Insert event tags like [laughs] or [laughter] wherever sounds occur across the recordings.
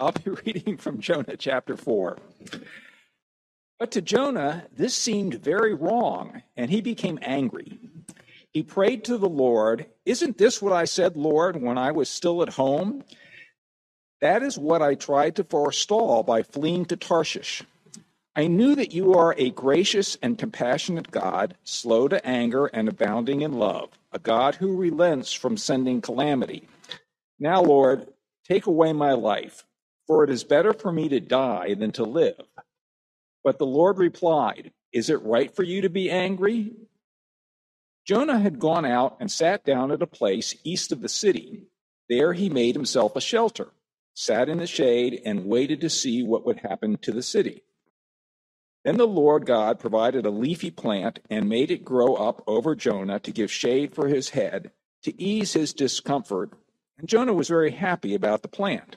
I'll be [laughs] reading from Jonah chapter 4. But to Jonah, this seemed very wrong, and he became angry. He prayed to the Lord, Isn't this what I said, Lord, when I was still at home? That is what I tried to forestall by fleeing to Tarshish. I knew that you are a gracious and compassionate God, slow to anger and abounding in love, a God who relents from sending calamity. Now, Lord, take away my life, for it is better for me to die than to live. But the Lord replied, Is it right for you to be angry? Jonah had gone out and sat down at a place east of the city. There he made himself a shelter, sat in the shade, and waited to see what would happen to the city. Then the Lord God provided a leafy plant and made it grow up over Jonah to give shade for his head, to ease his discomfort. And Jonah was very happy about the plant.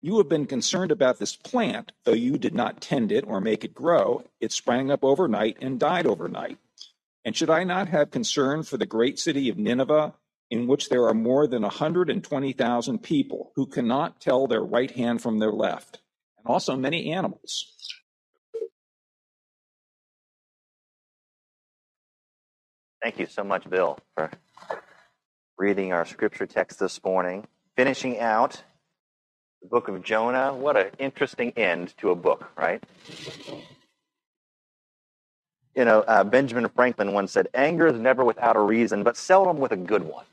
You have been concerned about this plant, though you did not tend it or make it grow. It sprang up overnight and died overnight. And should I not have concern for the great city of Nineveh, in which there are more than 120,000 people who cannot tell their right hand from their left, and also many animals? Thank you so much, Bill, for reading our scripture text this morning. Finishing out the book of Jonah. What an interesting end to a book, right? You know, uh, Benjamin Franklin once said, Anger is never without a reason, but seldom with a good one.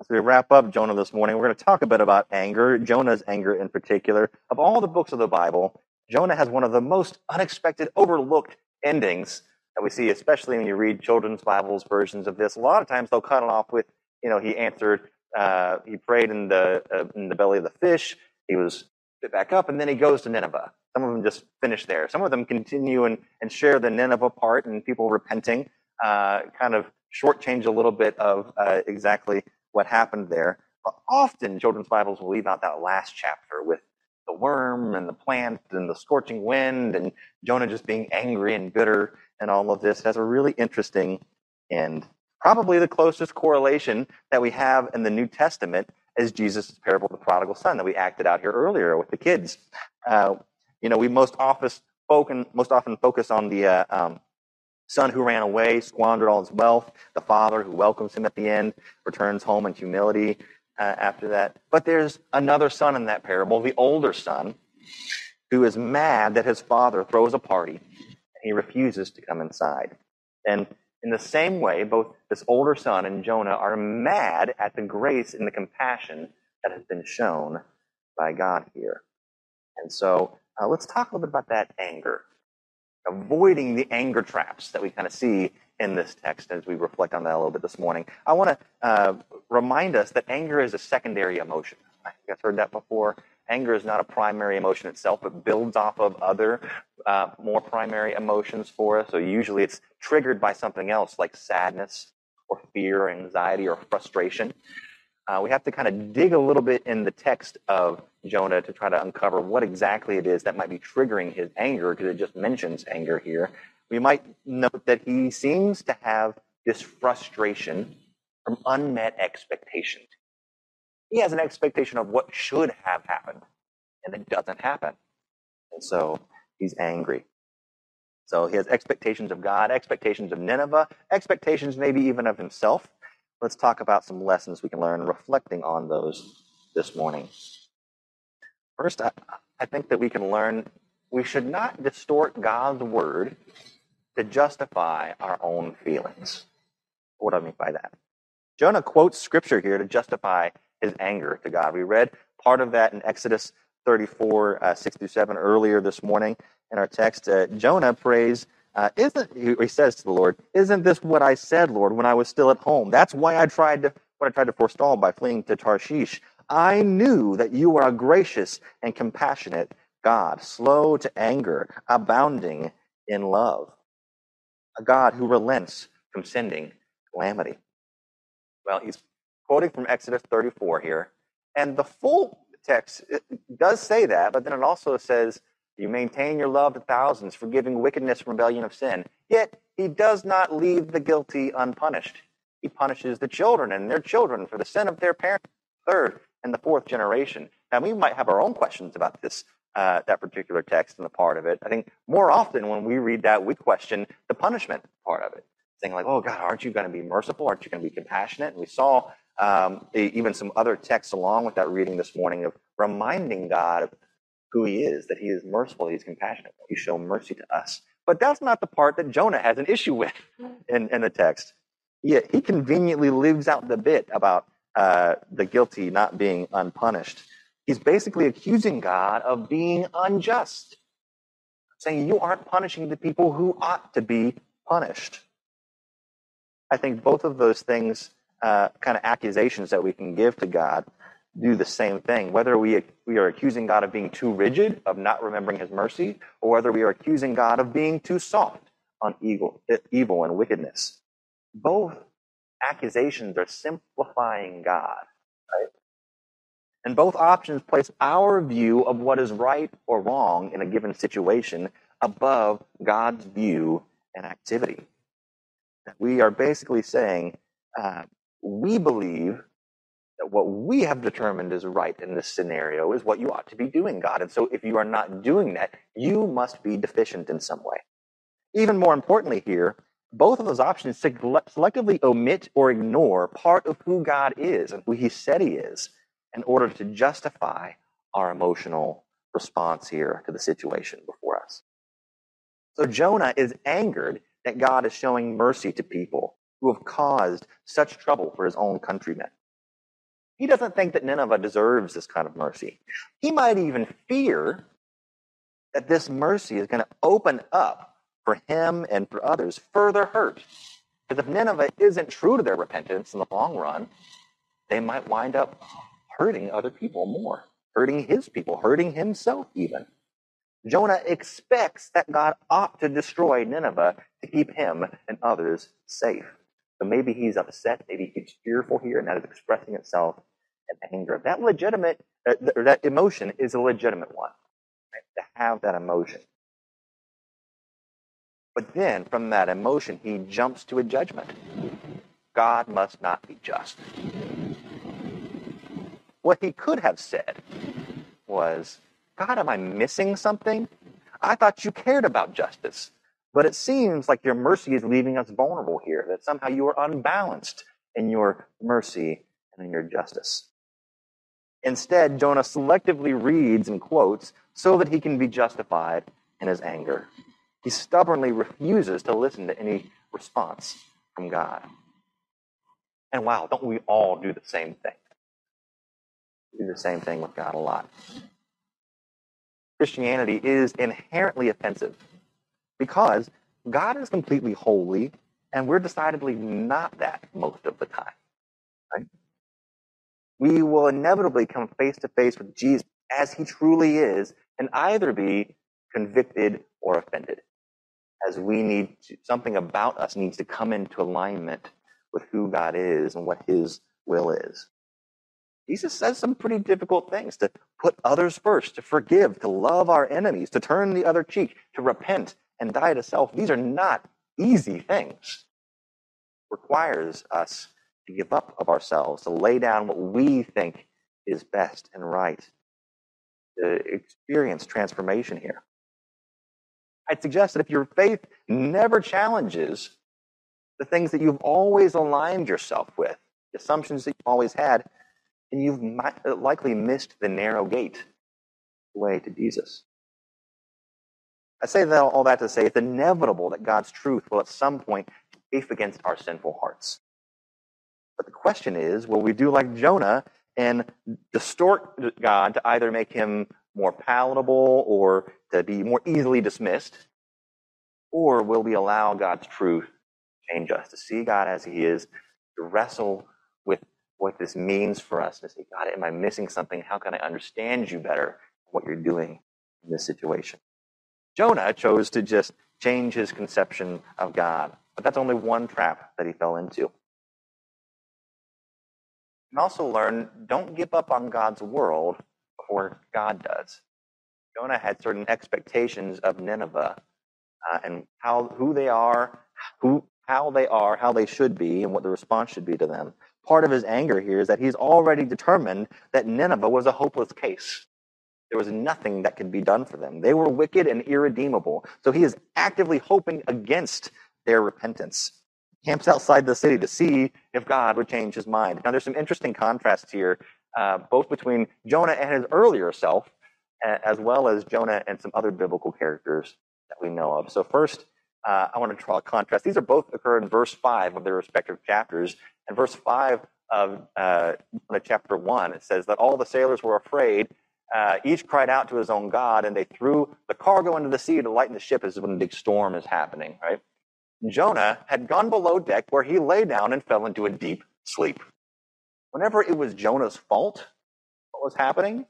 As we wrap up Jonah this morning, we're going to talk a bit about anger, Jonah's anger in particular. Of all the books of the Bible, Jonah has one of the most unexpected, overlooked endings that we see, especially when you read children's Bibles versions of this. A lot of times they'll cut it off with, you know, he answered, uh, he prayed in the uh, in the belly of the fish. He was spit back up, and then he goes to Nineveh. Some of them just finish there. Some of them continue and, and share the Nineveh part and people repenting, uh, kind of shortchange a little bit of uh, exactly what happened there. But often children's Bibles will leave out that last chapter with the worm and the plant and the scorching wind and Jonah just being angry and bitter and all of this. It has a really interesting end. Probably the closest correlation that we have in the New Testament is Jesus' parable of the prodigal son that we acted out here earlier with the kids. Uh, you know, we most often spoken, most often focus on the uh, um, son who ran away, squandered all his wealth, the father who welcomes him at the end, returns home in humility uh, after that. But there's another son in that parable, the older son, who is mad that his father throws a party and he refuses to come inside. And in the same way, both this older son and Jonah are mad at the grace and the compassion that has been shown by God here. And so uh, let's talk a little bit about that anger, avoiding the anger traps that we kind of see in this text as we reflect on that a little bit this morning. I want to uh, remind us that anger is a secondary emotion. I think I've heard that before. Anger is not a primary emotion itself, but builds off of other uh, more primary emotions for us. So usually it's triggered by something else like sadness or fear, or anxiety, or frustration uh, we have to kind of dig a little bit in the text of Jonah to try to uncover what exactly it is that might be triggering his anger, because it just mentions anger here. We might note that he seems to have this frustration from unmet expectations. He has an expectation of what should have happened, and it doesn't happen. And so he's angry. So he has expectations of God, expectations of Nineveh, expectations maybe even of himself let's talk about some lessons we can learn reflecting on those this morning. First, I, I think that we can learn we should not distort God's word to justify our own feelings. What do I mean by that? Jonah quotes scripture here to justify his anger to God. We read part of that in Exodus 34, uh, 6 through 7 earlier this morning in our text. Uh, Jonah prays uh, isn't he says to the Lord, "Isn't this what I said, Lord, when I was still at home? That's why I tried to what I tried to forestall by fleeing to Tarshish. I knew that you are a gracious and compassionate God, slow to anger, abounding in love, a God who relents from sending calamity. Well, he's quoting from Exodus 34 here, and the full text does say that, but then it also says, You maintain your love to thousands, forgiving wickedness, rebellion of sin. Yet he does not leave the guilty unpunished. He punishes the children and their children for the sin of their parents, third and the fourth generation. Now, we might have our own questions about this, uh, that particular text and the part of it. I think more often when we read that, we question the punishment part of it, saying like, "Oh God, aren't you going to be merciful? Aren't you going to be compassionate?" And we saw um, even some other texts along with that reading this morning of reminding God of who He is, that He is merciful, He's compassionate, He show mercy to us. But that's not the part that Jonah has an issue with [laughs] in, in the text. He, he conveniently lives out the bit about uh, the guilty not being unpunished. He's basically accusing God of being unjust, saying, You aren't punishing the people who ought to be punished. I think both of those things, uh, kind of accusations that we can give to God, do the same thing. Whether we, we are accusing God of being too rigid, of not remembering his mercy, or whether we are accusing God of being too soft on evil, evil and wickedness. Both accusations are simplifying God, right? And both options place our view of what is right or wrong in a given situation above God's view and activity. We are basically saying, uh, we believe that what we have determined is right in this scenario is what you ought to be doing, God. And so if you are not doing that, you must be deficient in some way. Even more importantly, here, both of those options selectively omit or ignore part of who God is and who He said He is in order to justify our emotional response here to the situation before us. So Jonah is angered that God is showing mercy to people who have caused such trouble for his own countrymen. He doesn't think that Nineveh deserves this kind of mercy. He might even fear that this mercy is going to open up for him and for others further hurt. Because if Nineveh isn't true to their repentance in the long run, they might wind up hurting other people more, hurting his people, hurting himself even. Jonah expects that God ought to destroy Nineveh to keep him and others safe. So maybe he's upset, maybe he's fearful here, and that is expressing itself in anger. That legitimate, uh, or that emotion is a legitimate one. Right? To have that emotion. But then, from that emotion, he jumps to a judgment. God must not be just. What he could have said was, God, am I missing something? I thought you cared about justice. But it seems like your mercy is leaving us vulnerable here, that somehow you are unbalanced in your mercy and in your justice. Instead, Jonah selectively reads and quotes so that he can be justified in his anger. He stubbornly refuses to listen to any response from God. And wow, don't we all do the same thing? do the same thing with God a lot. Christianity is inherently offensive because God is completely holy and we're decidedly not that most of the time. Right? We will inevitably come face to face with Jesus as he truly is and either be convicted or offended as we need to, something about us needs to come into alignment with who God is and what his will is. Jesus says some pretty difficult things to put others first, to forgive, to love our enemies, to turn the other cheek, to repent and die to self. These are not easy things. It requires us to give up of ourselves, to lay down what we think is best and right, to experience transformation here. I'd suggest that if your faith never challenges the things that you've always aligned yourself with, the assumptions that you've always had, then you've likely missed the narrow gate the way to Jesus. I say that all that to say it's inevitable that God's truth will at some point chafe against our sinful hearts. But the question is, will we do like Jonah and distort God to either make him more palatable or to be more easily dismissed? Or will we allow God's truth to change us, to see God as he is, to wrestle with what this means for us to say, God, am I missing something? How can I understand you better? What you're doing in this situation. Jonah chose to just change his conception of God, but that's only one trap that he fell into. And also learn don't give up on God's world before God does. Jonah had certain expectations of Nineveh uh, and how who they are, who how they are, how they should be, and what the response should be to them. Part of his anger here is that he's already determined that Nineveh was a hopeless case. There was nothing that could be done for them. They were wicked and irredeemable. So he is actively hoping against their repentance. Camps outside the city to see if God would change his mind. Now, there's some interesting contrasts here, uh, both between Jonah and his earlier self, as well as Jonah and some other biblical characters that we know of. So, first, uh, I want to draw a contrast. These are both occur in verse 5 of their respective chapters. And verse 5 of uh, chapter 1, it says that all the sailors were afraid. Uh, each cried out to his own God, and they threw the cargo into the sea to lighten the ship as when a big storm is happening, right? Jonah had gone below deck where he lay down and fell into a deep sleep. Whenever it was Jonah's fault, what was happening?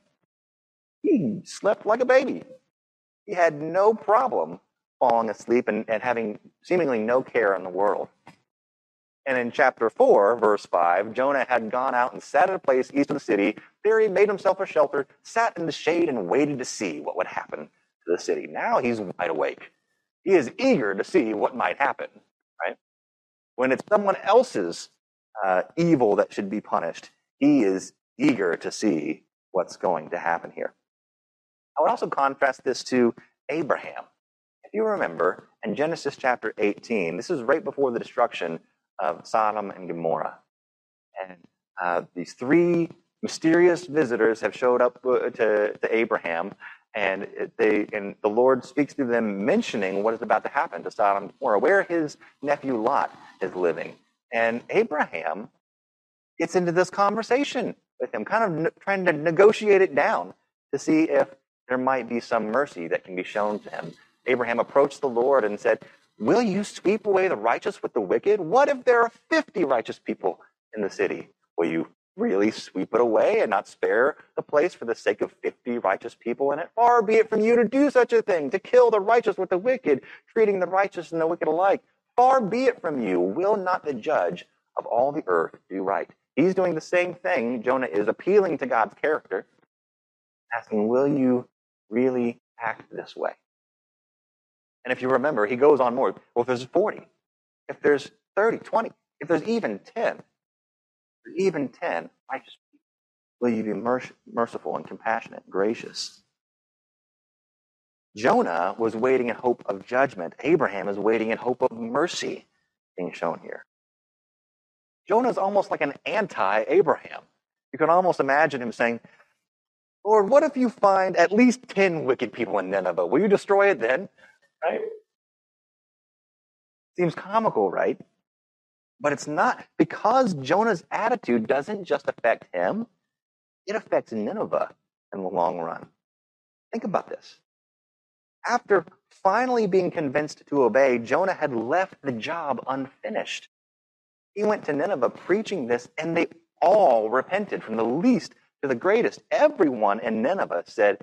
He slept like a baby. He had no problem falling asleep and, and having seemingly no care in the world. And in chapter 4, verse 5, Jonah had gone out and sat at a place east of the city. There he made himself a shelter, sat in the shade, and waited to see what would happen to the city. Now he's wide awake. He is eager to see what might happen, right? When it's someone else's uh, evil that should be punished, he is eager to see what's going to happen here. I would also contrast this to Abraham. If you remember, in Genesis chapter 18, this is right before the destruction of Sodom and Gomorrah. And uh, these three mysterious visitors have showed up uh, to, to Abraham, and they and the Lord speaks to them, mentioning what is about to happen to Sodom and Gomorrah, where his nephew Lot is living. And Abraham gets into this conversation with him, kind of trying to negotiate it down to see if there might be some mercy that can be shown to him. Abraham approached the Lord and said, Will you sweep away the righteous with the wicked? What if there are 50 righteous people in the city? Will you really sweep it away and not spare the place for the sake of 50 righteous people in it? Far be it from you to do such a thing, to kill the righteous with the wicked, treating the righteous and the wicked alike. Far be it from you. Will not the judge of all the earth do right? He's doing the same thing. Jonah is appealing to God's character, asking, Will you really act this way? And if you remember, he goes on more. Well, if there's 40, if there's 30, 20, if there's even 10, even 10 righteous people, will you be merciful and compassionate and gracious? Jonah was waiting in hope of judgment. Abraham is waiting in hope of mercy being shown here. Jonah is almost like an anti Abraham. You can almost imagine him saying, Lord, what if you find at least 10 wicked people in Nineveh? Will you destroy it then? Right? Seems comical, right? But it's not because Jonah's attitude doesn't just affect him, it affects Nineveh in the long run. Think about this. After finally being convinced to obey, Jonah had left the job unfinished. He went to Nineveh preaching this, and they all repented, from the least to the greatest. Everyone in Nineveh said,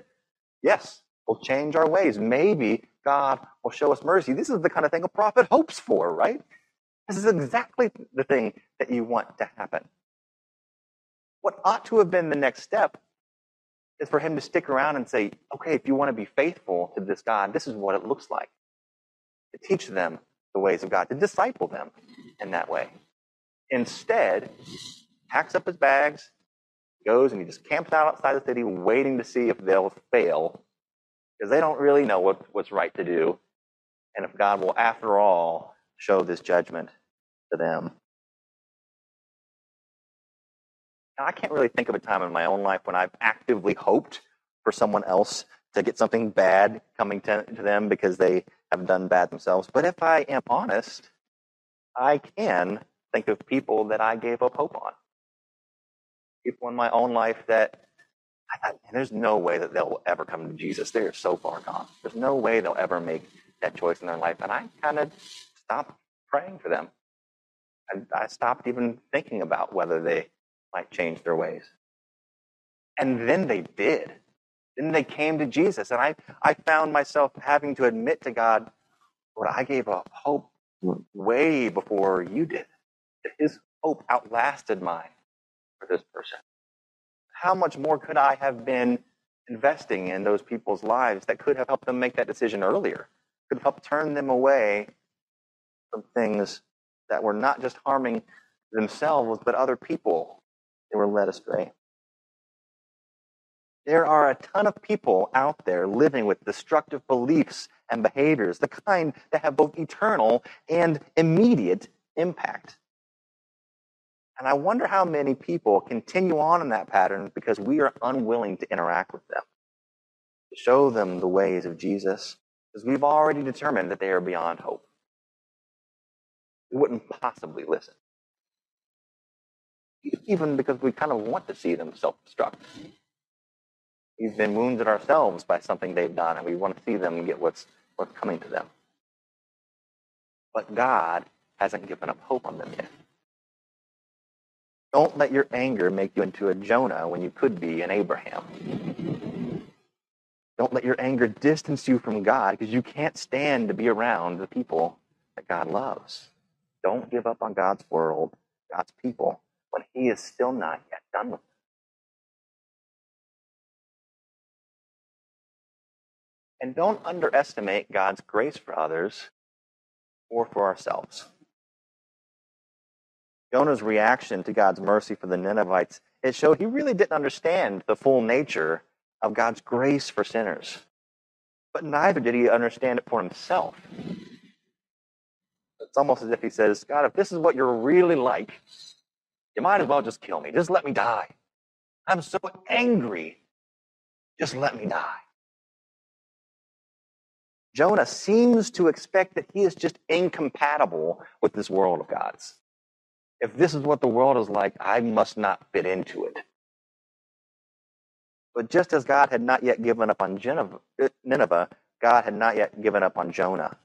Yes, we'll change our ways. Maybe God will show us mercy. This is the kind of thing a prophet hopes for, right? This is exactly the thing that you want to happen. What ought to have been the next step is for him to stick around and say, okay, if you want to be faithful to this God, this is what it looks like. To teach them the ways of God, to disciple them in that way. Instead, packs up his bags, goes and he just camps out outside the city waiting to see if they'll fail because they don't really know what, what's right to do and if God will, after all, show this judgment to them. Now, I can't really think of a time in my own life when I've actively hoped for someone else to get something bad coming to, to them because they have done bad themselves. But if I am honest, I can think of people that I gave up hope on. People in my own life that I thought, there's no way that they'll ever come to Jesus. They are so far gone. There's no way they'll ever make that choice in their life. And I kind of stopped praying for them. I, I stopped even thinking about whether they might change their ways. And then they did. Then they came to Jesus, and I, I found myself having to admit to God, Lord, I gave up hope way before you did. His hope outlasted mine for this person. How much more could I have been investing in those people's lives that could have helped them make that decision earlier? Could have helped turn them away from things that were not just harming themselves, but other people they were led astray. There are a ton of people out there living with destructive beliefs and behaviors, the kind that have both eternal and immediate impact. And I wonder how many people continue on in that pattern because we are unwilling to interact with them, to show them the ways of Jesus, because we've already determined that they are beyond hope. We wouldn't possibly listen. Even because we kind of want to see them self destruct. We've been wounded ourselves by something they've done, and we want to see them get what's, what's coming to them. But God hasn't given up hope on them yet. Don't let your anger make you into a Jonah when you could be an Abraham. Don't let your anger distance you from God because you can't stand to be around the people that God loves. Don't give up on God's world, God's people, when He is still not yet done with them. And don't underestimate God's grace for others or for ourselves. Jonah's reaction to God's mercy for the Ninevites, it showed he really didn't understand the full nature of God's grace for sinners. But neither did he understand it for himself. It's almost as if he says, God, if this is what you're really like, you might as well just kill me. Just let me die. I'm so angry. Just let me die. Jonah seems to expect that he is just incompatible with this world of God's. If this is what the world is like, I must not fit into it. But just as God had not yet given up on uh, Nineveh, God had not yet given up on Jonah.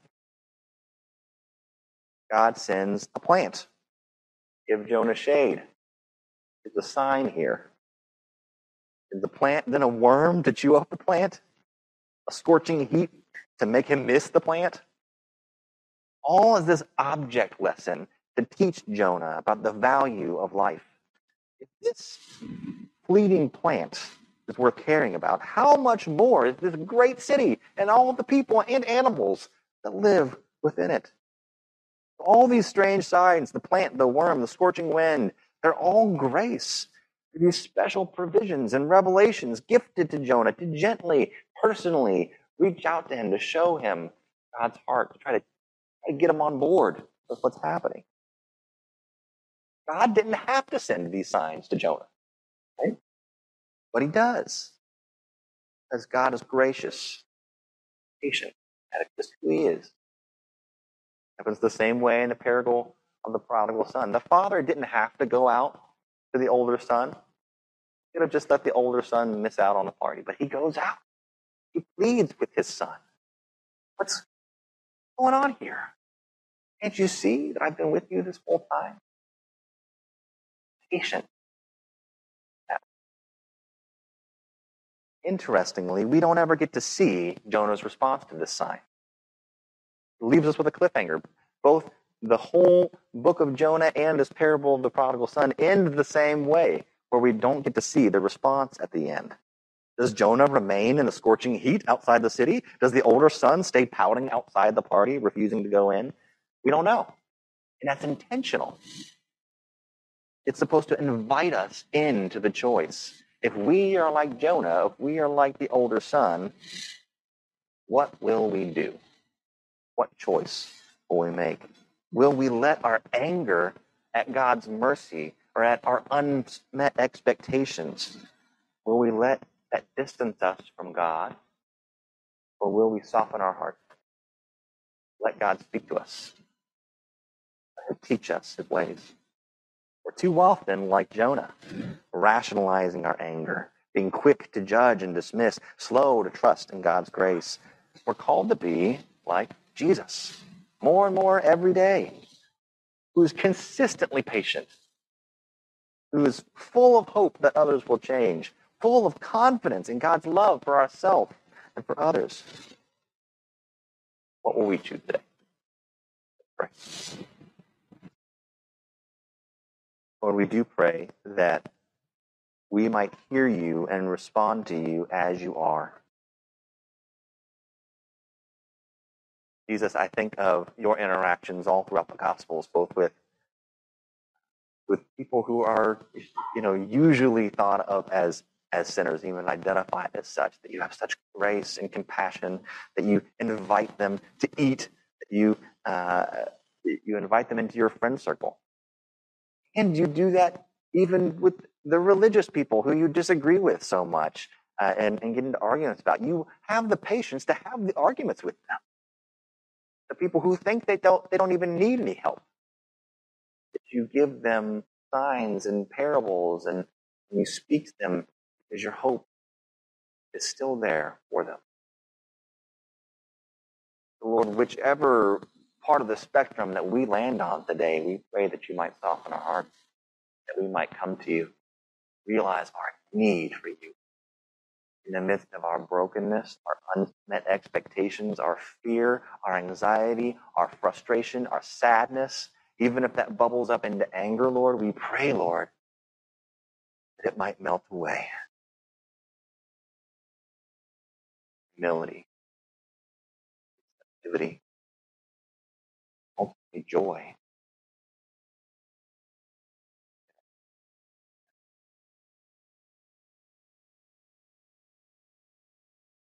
God sends a plant. Give Jonah shade. It's a sign here. Is the plant then a worm to chew up the plant? A scorching heat to make him miss the plant? All is this object lesson to teach Jonah about the value of life. If this fleeting plant is worth caring about, how much more is this great city and all the people and animals that live within it? All these strange signs the plant, the worm, the scorching wind they're all grace. These special provisions and revelations gifted to Jonah to gently, personally reach out to him to show him God's heart, to try to, try to get him on board with what's happening. God didn't have to send these signs to Jonah, right? But he does. Because God is gracious, patient, and just who he is. Happens the same way in the parable of the prodigal son. The father didn't have to go out to the older son. He could have just let the older son miss out on the party, but he goes out. He pleads with his son. What's going on here? Can't you see that I've been with you this whole time? Patient. Interestingly, we don't ever get to see Jonah's response to this sign. It leaves us with a cliffhanger. Both the whole book of Jonah and this parable of the prodigal son end the same way, where we don't get to see the response at the end. Does Jonah remain in the scorching heat outside the city? Does the older son stay pouting outside the party, refusing to go in? We don't know. And that's intentional. It's supposed to invite us into the choice. If we are like Jonah, if we are like the older son, what will we do? What choice will we make? Will we let our anger at God's mercy or at our unmet expectations, will we let that distance us from God? Or will we soften our heart? Let God speak to us. Teach us his ways. Too often like Jonah, rationalizing our anger, being quick to judge and dismiss, slow to trust in God's grace. We're called to be like Jesus, more and more every day, who is consistently patient, who is full of hope that others will change, full of confidence in God's love for ourselves and for others. What will we choose today? Pray. Lord, we do pray that we might hear you and respond to you as you are. Jesus, I think of your interactions all throughout the Gospels, both with with people who are, you know, usually thought of as as sinners, even identified as such. That you have such grace and compassion, that you invite them to eat, that you uh, you invite them into your friend circle, and you do that even with the religious people who you disagree with so much uh, and, and get into arguments about. You have the patience to have the arguments with them the people who think they don't, they don't even need any help. That you give them signs and parables and you speak to them because your hope is still there for them. Lord, whichever part of the spectrum that we land on today, we pray that you might soften our hearts, that we might come to you, realize our need for you, in the midst of our brokenness, our unmet expectations, our fear, our anxiety, our frustration, our sadness, even if that bubbles up into anger, Lord, we pray, Lord, that it might melt away. Humility, ultimately joy.